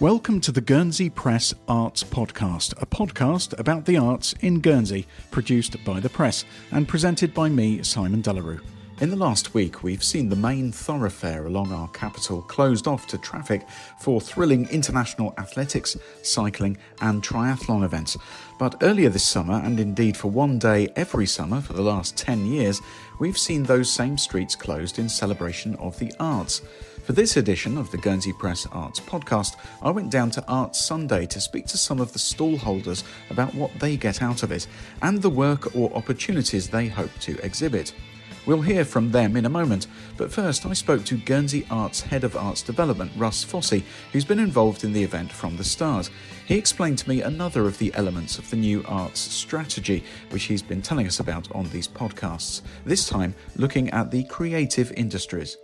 Welcome to the Guernsey Press Arts Podcast, a podcast about the arts in Guernsey, produced by the press and presented by me, Simon De La Rue. In the last week, we've seen the main thoroughfare along our capital closed off to traffic for thrilling international athletics, cycling, and triathlon events. But earlier this summer, and indeed for one day every summer for the last 10 years, we've seen those same streets closed in celebration of the arts. For this edition of the Guernsey Press Arts podcast, I went down to Arts Sunday to speak to some of the stallholders about what they get out of it and the work or opportunities they hope to exhibit. We'll hear from them in a moment, but first I spoke to Guernsey Arts Head of Arts Development, Russ Fossey, who's been involved in the event from the start. He explained to me another of the elements of the new arts strategy, which he's been telling us about on these podcasts, this time looking at the creative industries.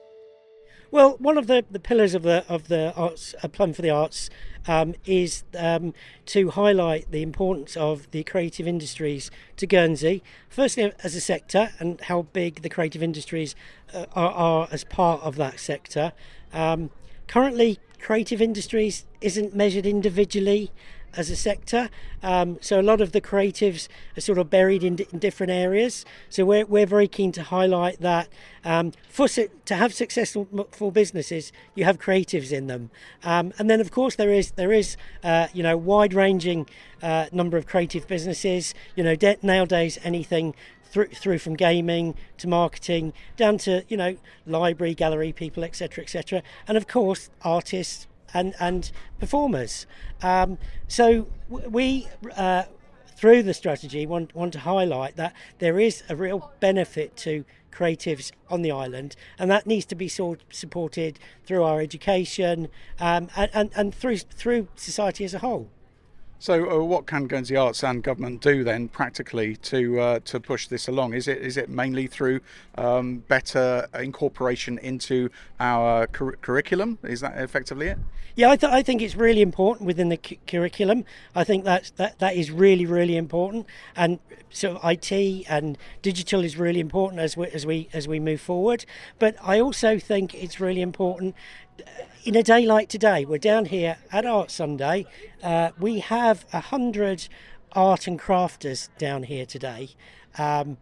Well, one of the, the pillars of the of the arts a plan for the arts um, is um, to highlight the importance of the creative industries to Guernsey. Firstly, as a sector, and how big the creative industries uh, are, are, as part of that sector. Um, currently, creative industries isn't measured individually as a sector. Um, so a lot of the creatives are sort of buried in, in different areas. So we're, we're very keen to highlight that um, for to have successful businesses, you have creatives in them. Um, and then of course there is there is uh, you know wide ranging uh, number of creative businesses. You know nowadays anything through, through from gaming to marketing down to you know library gallery people etc etc and of course artists and and performers. Um, so we. Uh, through the strategy, want, want to highlight that there is a real benefit to creatives on the island, and that needs to be sort supported through our education um, and, and, and through through society as a whole. So, uh, what can Guernsey Arts and government do then practically to uh, to push this along? Is it is it mainly through um, better incorporation into our cur- curriculum? Is that effectively it? Yeah, I, th- I think it's really important within the cu- curriculum. I think that's, that that is really really important, and so IT and digital is really important as we as we as we move forward. But I also think it's really important in a day like today, we're down here at Art Sunday. Uh, we have a hundred art and crafters down here today. Um,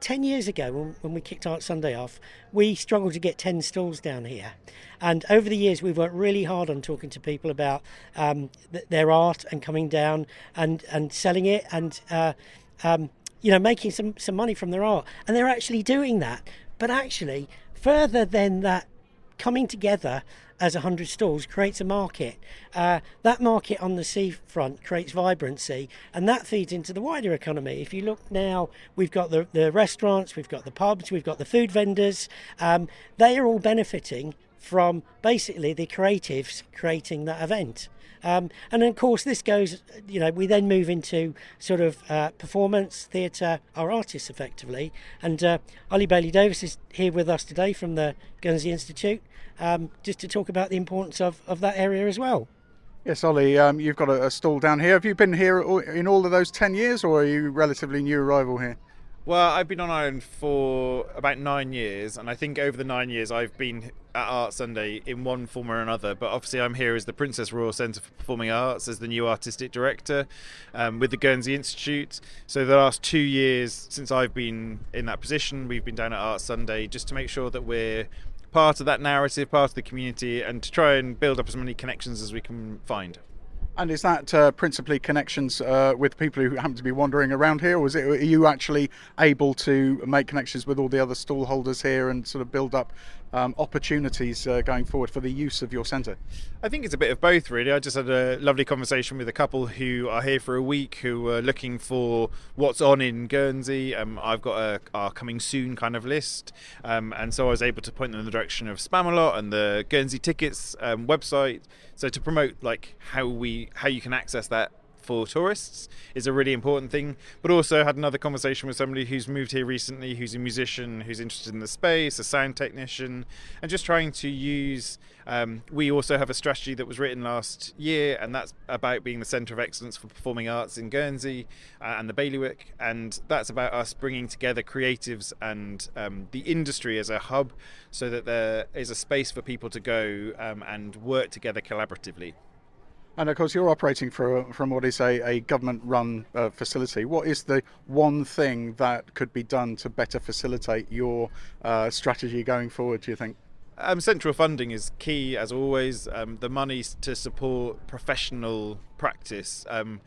10 years ago, when, when, we kicked Art Sunday off, we struggled to get 10 stalls down here. And over the years, we've worked really hard on talking to people about um, th- their art and coming down and, and selling it and, uh, um, you know, making some, some money from their art. And they're actually doing that. But actually, further than that coming together as 100 stalls creates a market. Uh, that market on the seafront creates vibrancy and that feeds into the wider economy. If you look now, we've got the, the restaurants, we've got the pubs, we've got the food vendors. Um, they are all benefiting from basically the creatives creating that event. Um, and of course, this goes, you know, we then move into sort of uh, performance, theatre, our artists effectively. And uh, Ollie Bailey Davis is here with us today from the Guernsey Institute um, just to talk about the importance of, of that area as well. Yes, Ollie, um, you've got a, a, stall down here. Have you been here in all of those 10 years or are you relatively new arrival here? Well, I've been on island for about nine years, and I think over the nine years I've been at Art Sunday in one form or another. But obviously, I'm here as the Princess Royal Centre for Performing Arts as the new artistic director um, with the Guernsey Institute. So, the last two years since I've been in that position, we've been down at Art Sunday just to make sure that we're part of that narrative, part of the community, and to try and build up as many connections as we can find. And is that uh, principally connections uh, with people who happen to be wandering around here, or is it, are you actually able to make connections with all the other stall holders here and sort of build up um, opportunities uh, going forward for the use of your centre? I think it's a bit of both, really. I just had a lovely conversation with a couple who are here for a week who are looking for what's on in Guernsey. Um, I've got a our coming soon kind of list, um, and so I was able to point them in the direction of Spamalot and the Guernsey Tickets um, website. So to promote like how we how you can access that for tourists is a really important thing. But also had another conversation with somebody who's moved here recently, who's a musician, who's interested in the space, a sound technician, and just trying to use. Um, we also have a strategy that was written last year, and that's about being the centre of excellence for performing arts in Guernsey uh, and the bailiwick. And that's about us bringing together creatives and um, the industry as a hub so that there is a space for people to go um, and work together collaboratively. And of course, you're operating for, from what is a, a government run uh, facility. What is the one thing that could be done to better facilitate your uh, strategy going forward, do you think? Um, central funding is key, as always. Um, the money to support professional practice. Um,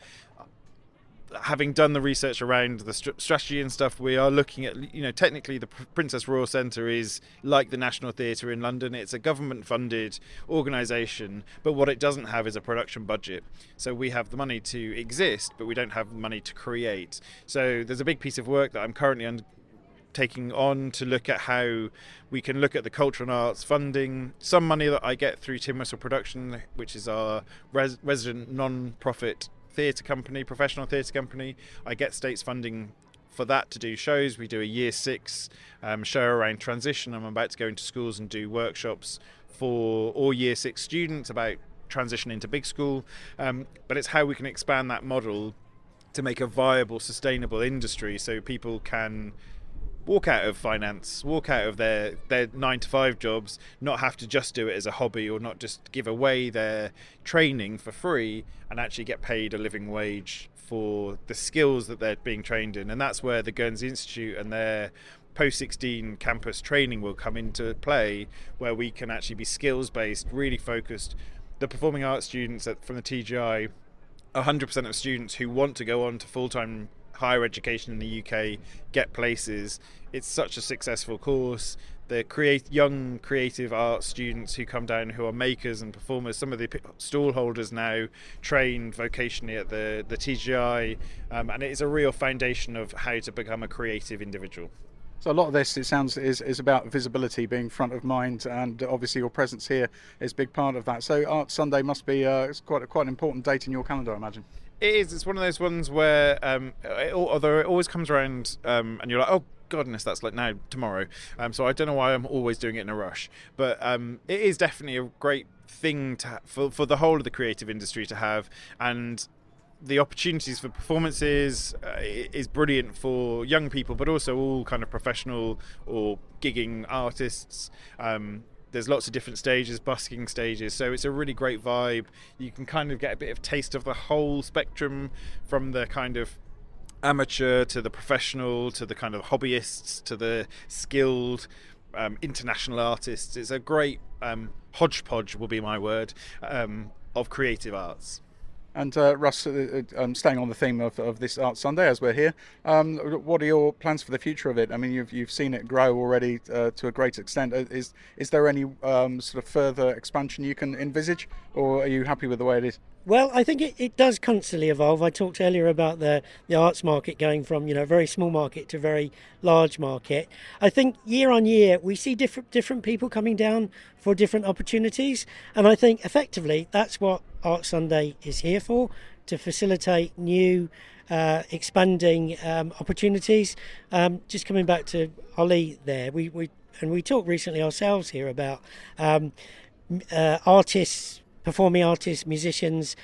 having done the research around the st- strategy and stuff, we are looking at, you know, technically the P- Princess Royal Centre is like the National Theatre in London. It's a government funded organisation, but what it doesn't have is a production budget. So we have the money to exist, but we don't have money to create. So there's a big piece of work that I'm currently under- taking on to look at how we can look at the cultural and arts funding. Some money that I get through Tim Russell Production, which is our res- resident non-profit theatre company, professional theatre company. I get states funding for that to do shows. We do a year six um, show around transition. I'm about to go into schools and do workshops for all year six students about transition into big school. Um, but it's how we can expand that model to make a viable, sustainable industry so people can walk out of finance, walk out of their their nine to five jobs, not have to just do it as a hobby or not just give away their training for free and actually get paid a living wage for the skills that they're being trained in. And that's where the Guernsey Institute and their post 16 campus training will come into play, where we can actually be skills based, really focused. The performing arts students at, from the TGI 100% of students who want to go on to full-time higher education in the UK get places. It's such a successful course. The create young creative art students who come down who are makers and performers. Some of the stall holders now trained vocationally at the the TGI, um, and it is a real foundation of how to become a creative individual. So a lot of this, it sounds, is, is about visibility being front of mind, and obviously your presence here is a big part of that. So Art Sunday must be uh, it's quite a, quite an important date in your calendar, I imagine. It is. It's one of those ones where, um, it, although it always comes around, um, and you're like, oh goodness, that's like now tomorrow. Um, so I don't know why I'm always doing it in a rush, but um, it is definitely a great thing to ha- for for the whole of the creative industry to have, and the opportunities for performances uh, is brilliant for young people, but also all kind of professional or gigging artists. Um, there's lots of different stages, busking stages, so it's a really great vibe. You can kind of get a bit of taste of the whole spectrum from the kind of amateur to the professional to the kind of hobbyists to the skilled um, international artists. It's a great um, hodgepodge, will be my word, um, of creative arts. And uh, Russ, uh, uh, um, staying on the theme of, of this Art Sunday as we're here, um, what are your plans for the future of it? I mean, you've, you've seen it grow already uh, to a great extent. Uh, is is there any um, sort of further expansion you can envisage, or are you happy with the way it is? Well, I think it, it does constantly evolve. I talked earlier about the, the arts market going from you know very small market to very large market. I think year on year we see different different people coming down for different opportunities, and I think effectively that's what Art Sunday is here for to facilitate new, uh, expanding um, opportunities. Um, just coming back to Ollie there, we, we and we talked recently ourselves here about um, uh, artists performing artists, musicians,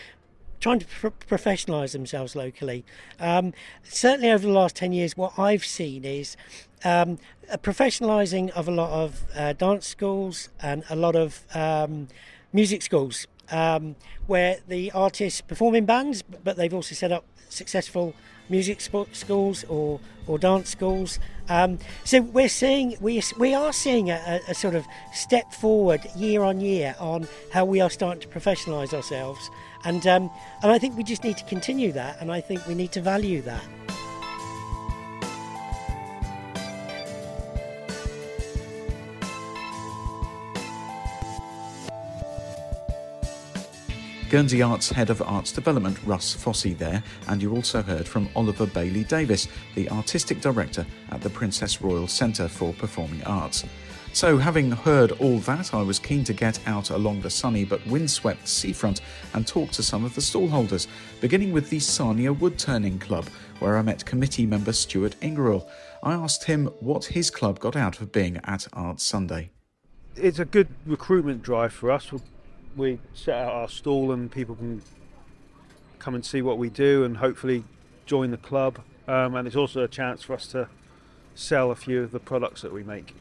trying to pro- professionalise themselves locally. Um, certainly over the last 10 years, what I've seen is um, a professionalising of a lot of uh, dance schools and a lot of um, music schools. Um, where the artists perform in bands, but they've also set up successful music schools or, or dance schools. Um, so we're seeing we we are seeing a, a, sort of step forward year on year on how we are starting to professionalise ourselves, and um, and I think we just need to continue that, and I think we need to value that. Guernsey Arts Head of Arts Development Russ Fossey there, and you also heard from Oliver Bailey Davis, the Artistic Director at the Princess Royal Centre for Performing Arts. So, having heard all that, I was keen to get out along the sunny but windswept seafront and talk to some of the stallholders, beginning with the Sarnia Wood Turning Club, where I met committee member Stuart Ingerill. I asked him what his club got out of being at Arts Sunday. It's a good recruitment drive for us. We set out our stall and people can come and see what we do and hopefully join the club. Um, and it's also a chance for us to sell a few of the products that we make.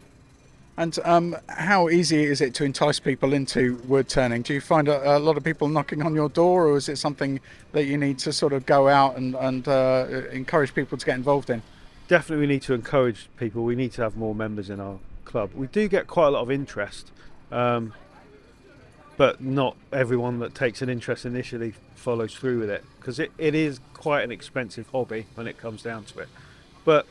And um, how easy is it to entice people into wood turning? Do you find a, a, lot of people knocking on your door, or is it something that you need to sort of go out and, and uh, encourage people to get involved in? Definitely, we need to encourage people. We need to have more members in our club. We do get quite a lot of interest, um, but not everyone that takes an interest initially follows through with it because it, it is quite an expensive hobby when it comes down to it. But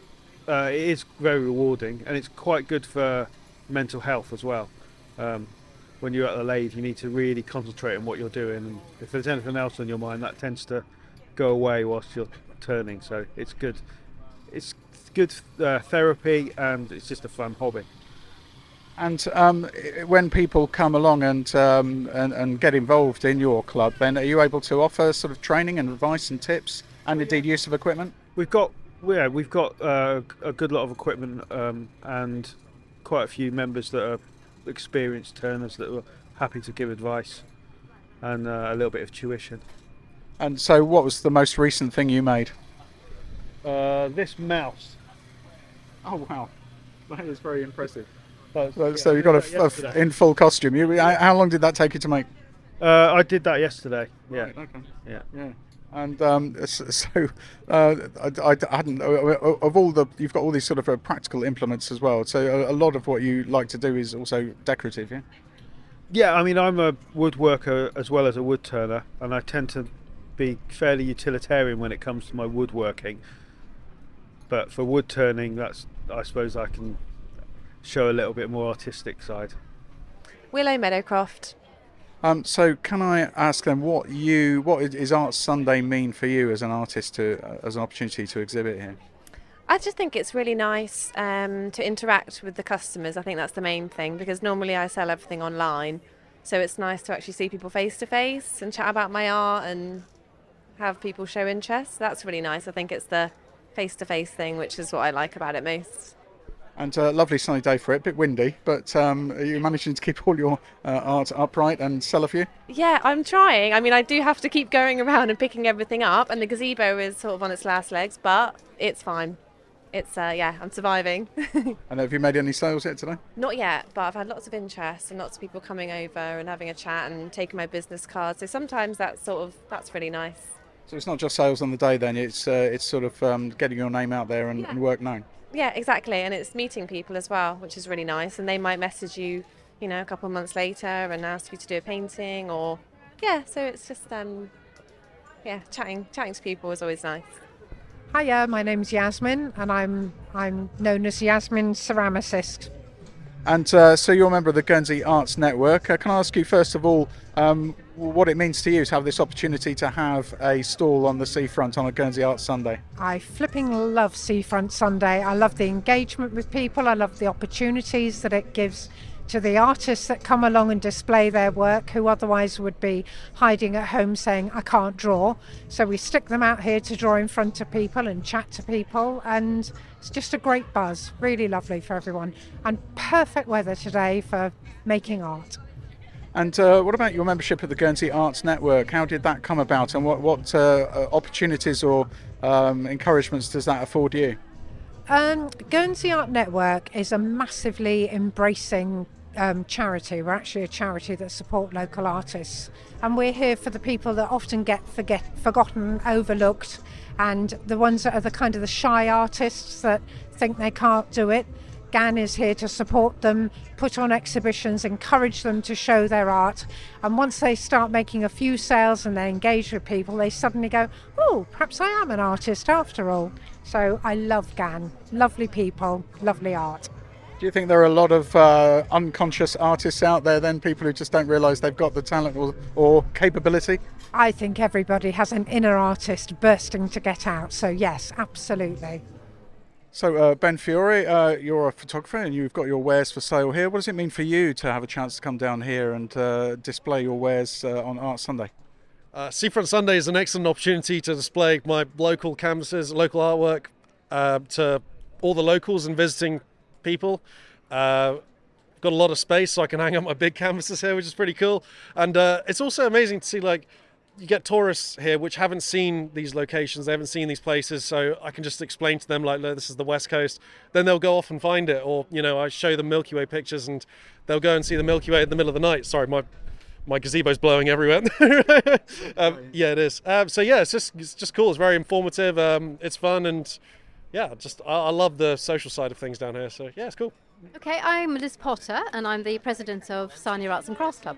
uh, it is very rewarding and it's quite good for mental health as well. Um, when you're at the lathe, you need to really concentrate on what you're doing. And if there's anything else on your mind, that tends to go away whilst you're turning. So it's good. It's good uh, therapy, and it's just a fun hobby. And um, when people come along and, um, and, and get involved in your club, then are you able to offer sort of training and advice and tips, and indeed use of equipment? We've got yeah, we've got uh, a good lot of equipment um, and quite a few members that are experienced turners that are happy to give advice and uh, a little bit of tuition. And so, what was the most recent thing you made? Uh, this mouse. Oh wow, that is very impressive. So, so, so you got a, a, in full costume. You, how long did that take you to make? Uh, I did that yesterday. Yeah. Right, okay. Yeah. Yeah. And um, so uh, I, I, hadn't of all the you've got all these sort of uh, practical implements as well. So a, a, lot of what you like to do is also decorative, yeah. Yeah, I mean I'm a woodworker as well as a wood turner, and I tend to be fairly utilitarian when it comes to my woodworking. But for wood turning, that's I suppose I can show a little bit more artistic side. Willow Meadowcroft. Um, so, can I ask them what you what is Art Sunday mean for you as an artist to uh, as an opportunity to exhibit here? I just think it's really nice um, to interact with the customers. I think that's the main thing because normally I sell everything online, so it's nice to actually see people face to face and chat about my art and have people show interest. That's really nice. I think it's the face to face thing, which is what I like about it most. And a lovely sunny day for it, a bit windy, but um, are you managing to keep all your uh, art upright and sell a few? Yeah, I'm trying. I mean, I do have to keep going around and picking everything up, and the gazebo is sort of on its last legs, but it's fine. It's, uh, yeah, I'm surviving. and have you made any sales yet today? Not yet, but I've had lots of interest and lots of people coming over and having a chat and taking my business cards. So sometimes that's sort of, that's really nice. So it's not just sales on the day then, it's, uh, it's sort of um, getting your name out there and, yeah. and work known. Yeah, exactly. And it's meeting people as well, which is really nice. And they might message you, you know, a couple of months later and ask you to do a painting or, yeah, so it's just, um, yeah, chatting, chatting to people is always nice. Hiya, my name's Yasmin, and I'm I'm known as Yasmin Ceramicist. And uh, so you're a member of the Guernsey Arts Network. Uh, can I ask you first of all um, what it means to you to have this opportunity to have a stall on the seafront on a Guernsey Arts Sunday? I flipping love Seafront Sunday. I love the engagement with people. I love the opportunities that it gives to the artists that come along and display their work who otherwise would be hiding at home saying, I can't draw. So we stick them out here to draw in front of people and chat to people, and it's just a great buzz. Really lovely for everyone, and perfect weather today for making art. And uh, what about your membership of the Guernsey Arts Network? How did that come about, and what, what uh, opportunities or um, encouragements does that afford you? Um, Guernsey Art Network is a massively embracing um, charity. We're actually a charity that support local artists, and we're here for the people that often get forget forgotten, overlooked, and the ones that are the kind of the shy artists that think they can't do it. GAN is here to support them, put on exhibitions, encourage them to show their art. And once they start making a few sales and they engage with people, they suddenly go, Oh, perhaps I am an artist after all. So I love GAN. Lovely people, lovely art. Do you think there are a lot of uh, unconscious artists out there, then people who just don't realise they've got the talent or, or capability? I think everybody has an inner artist bursting to get out. So, yes, absolutely. So, uh, Ben Fiore, uh, you're a photographer and you've got your wares for sale here. What does it mean for you to have a chance to come down here and uh, display your wares uh, on Art Sunday? Uh, Seafront Sunday is an excellent opportunity to display my local canvases, local artwork uh, to all the locals and visiting people. Got a lot of space, so I can hang up my big canvases here, which is pretty cool. And it's also amazing to see like you get tourists here which haven't seen these locations, they haven't seen these places, so I can just explain to them like, this is the west coast. Then they'll go off and find it, or you know, I show them Milky Way pictures and they'll go and see the Milky Way in the middle of the night. Sorry, my my gazebo's blowing everywhere. um, yeah, it is. Um, so yeah, it's just it's just cool. It's very informative. Um, it's fun and yeah, just I, I love the social side of things down here. So yeah, it's cool. Okay, I'm Liz Potter and I'm the president of Sarnia Arts and Crafts Club.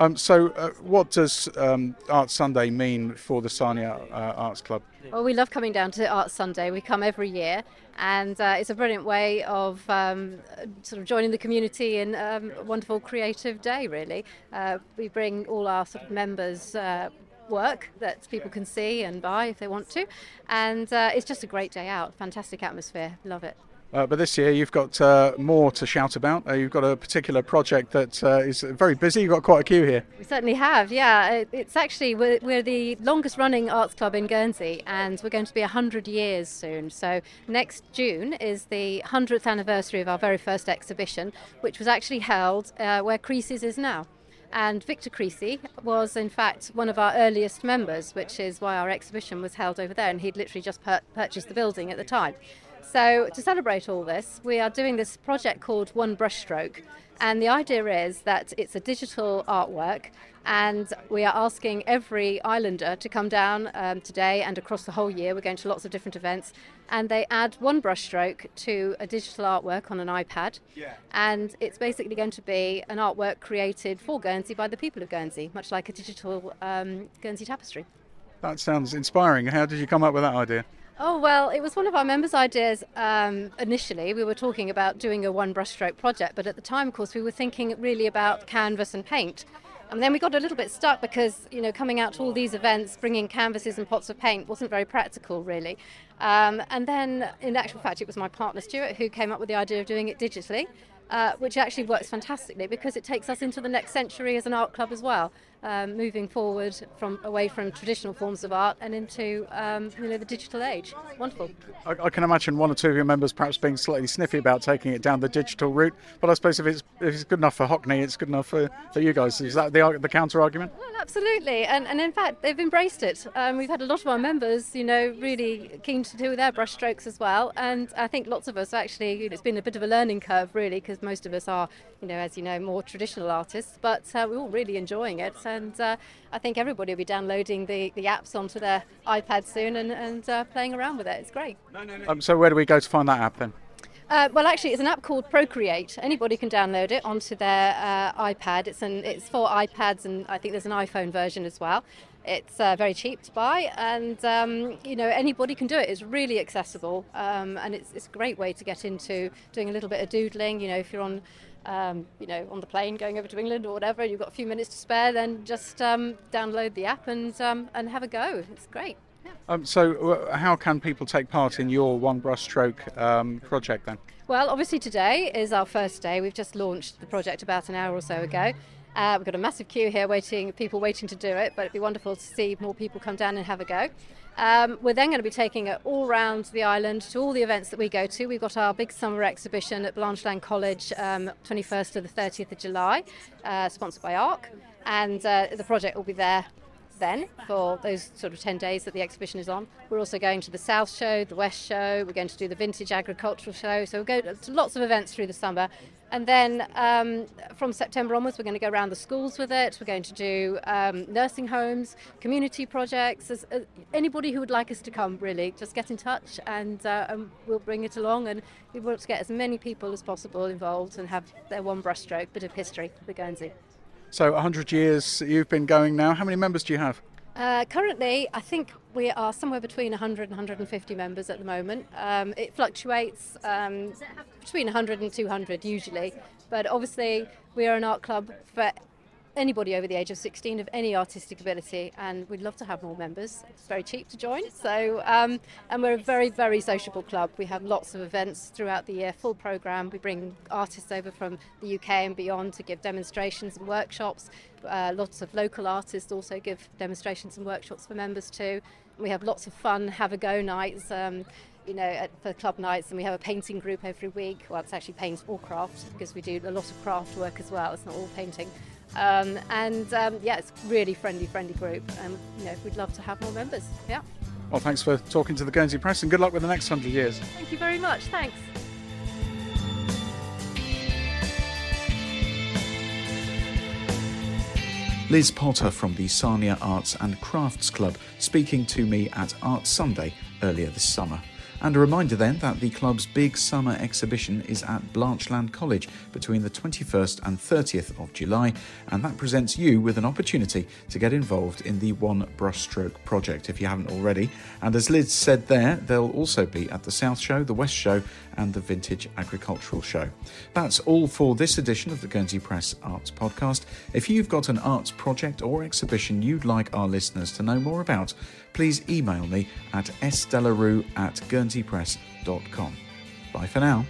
Um, so, uh, what does um, Art Sunday mean for the Sarnia uh, Arts Club? Well, we love coming down to Art Sunday. We come every year, and uh, it's a brilliant way of um, sort of joining the community in um, a wonderful creative day, really. Uh, we bring all our sort of members uh, work that people can see and buy if they want to. And uh, it's just a great day out, fantastic atmosphere, love it. Uh, but this year you've got uh, more to shout about. Uh, you've got a particular project that uh, is very busy. You've got quite a queue here. We certainly have, yeah. It's actually, we're, we're, the longest running arts club in Guernsey and we're going to be 100 years soon. So next June is the 100th anniversary of our very first exhibition, which was actually held uh, where Creasey's is now. And Victor Creasey was, in fact, one of our earliest members, which is why our exhibition was held over there, and he'd literally just per- purchased the building at the time. So, to celebrate all this, we are doing this project called One Brushstroke. And the idea is that it's a digital artwork, and we are asking every islander to come down um, today and across the whole year. We're going to lots of different events, and they add one brushstroke to a digital artwork on an iPad. Yeah. And it's basically going to be an artwork created for Guernsey by the people of Guernsey, much like a digital um, Guernsey tapestry. That sounds inspiring. How did you come up with that idea? Oh, well, it was one of our members' ideas um, initially. We were talking about doing a one brushstroke project, but at the time, of course, we were thinking really about canvas and paint. And then we got a little bit stuck because, you know, coming out to all these events, bringing canvases and pots of paint wasn't very practical, really. Um, and then, in actual fact, it was my partner Stuart who came up with the idea of doing it digitally. Uh, which actually works fantastically because it takes us into the next century as an art club as well um, moving forward from away from traditional forms of art and into um, you know the digital age. Wonderful. I, I, can imagine one or two of your members perhaps being slightly sniffy about taking it down the digital route, but I suppose if it's if it's good enough for Hockney, it's good enough for, for you guys. Is that the the counter argument? Well, absolutely, and and in fact they've embraced it. Um, we've had a lot of our members, you know, really keen to do their brushstrokes as well, and I think lots of us actually, you know, it's been a bit of a learning curve really because most of us are, you know, as you know, more traditional artists, but uh, we're all really enjoying it and uh, I think everybody will be downloading the, the apps onto their iPad soon and, and uh, playing around with it. It's great. Um, so where do we go to find that app then? Uh, well, actually, it's an app called Procreate. Anybody can download it onto their uh, iPad. It's an it's for iPads, and I think there's an iPhone version as well. It's uh, very cheap to buy, and um, you know anybody can do it. It's really accessible, um, and it's, it's a great way to get into doing a little bit of doodling. You know, if you're on um, you know, on the plane going over to England or whatever, and you've got a few minutes to spare, then just um, download the app and um, and have a go. It's great. Yeah. Um, so, uh, how can people take part in your One Brushstroke um, project then? Well, obviously today is our first day. We've just launched the project about an hour or so ago. Uh, we've got a massive queue here, waiting people waiting to do it. But it'd be wonderful to see more people come down and have a go. Um, we're then going to be taking it all around the island to all the events that we go to. We've got our big summer exhibition at Blanchelande College, um, 21st to the 30th of July, uh, sponsored by ARC, and uh, the project will be there then for those sort of 10 days that the exhibition is on. We're also going to the South Show, the West Show, we're going to do the Vintage Agricultural Show, so we'll go to lots of events through the summer and then um, from September onwards, we're going to go around the schools with it. We're going to do um, nursing homes, community projects. As, uh, anybody who would like us to come, really, just get in touch and, uh, and we'll bring it along. And we want to get as many people as possible involved and have their one brushstroke, bit of history for Guernsey. So, 100 years you've been going now. How many members do you have? Uh, currently, I think we are somewhere between 100 and 150 members at the moment. Um, it fluctuates um, between 100 and 200 usually, but obviously we are an art club for anybody over the age of 16 of any artistic ability, and we'd love to have more members. It's very cheap to join, so um, and we're a very very sociable club. We have lots of events throughout the year, full program. We bring artists over from the UK and beyond to give demonstrations and workshops. Uh, lots of local artists also give demonstrations and workshops for members too. We have lots of fun, have a go nights. Um, you know, at, for club nights, and we have a painting group every week. Well, it's actually paint or craft because we do a lot of craft work as well. It's not all painting. Um, and um, yeah, it's really friendly, friendly group, and you know, we'd love to have more members. Yeah. Well, thanks for talking to the Guernsey Press, and good luck with the next hundred years. Thank you very much. Thanks. Liz Potter from the Sarnia Arts and Crafts Club speaking to me at Art Sunday earlier this summer. And a reminder then that the club's big summer exhibition is at Blanchelande College between the 21st and 30th of July, and that presents you with an opportunity to get involved in the One Brushstroke project if you haven't already. And as Liz said there, they'll also be at the South Show, the West Show, and the Vintage Agricultural Show. That's all for this edition of the Guernsey Press Arts Podcast. If you've got an arts project or exhibition you'd like our listeners to know more about, please email me at sdelarue at guernseypress.com. Bye for now.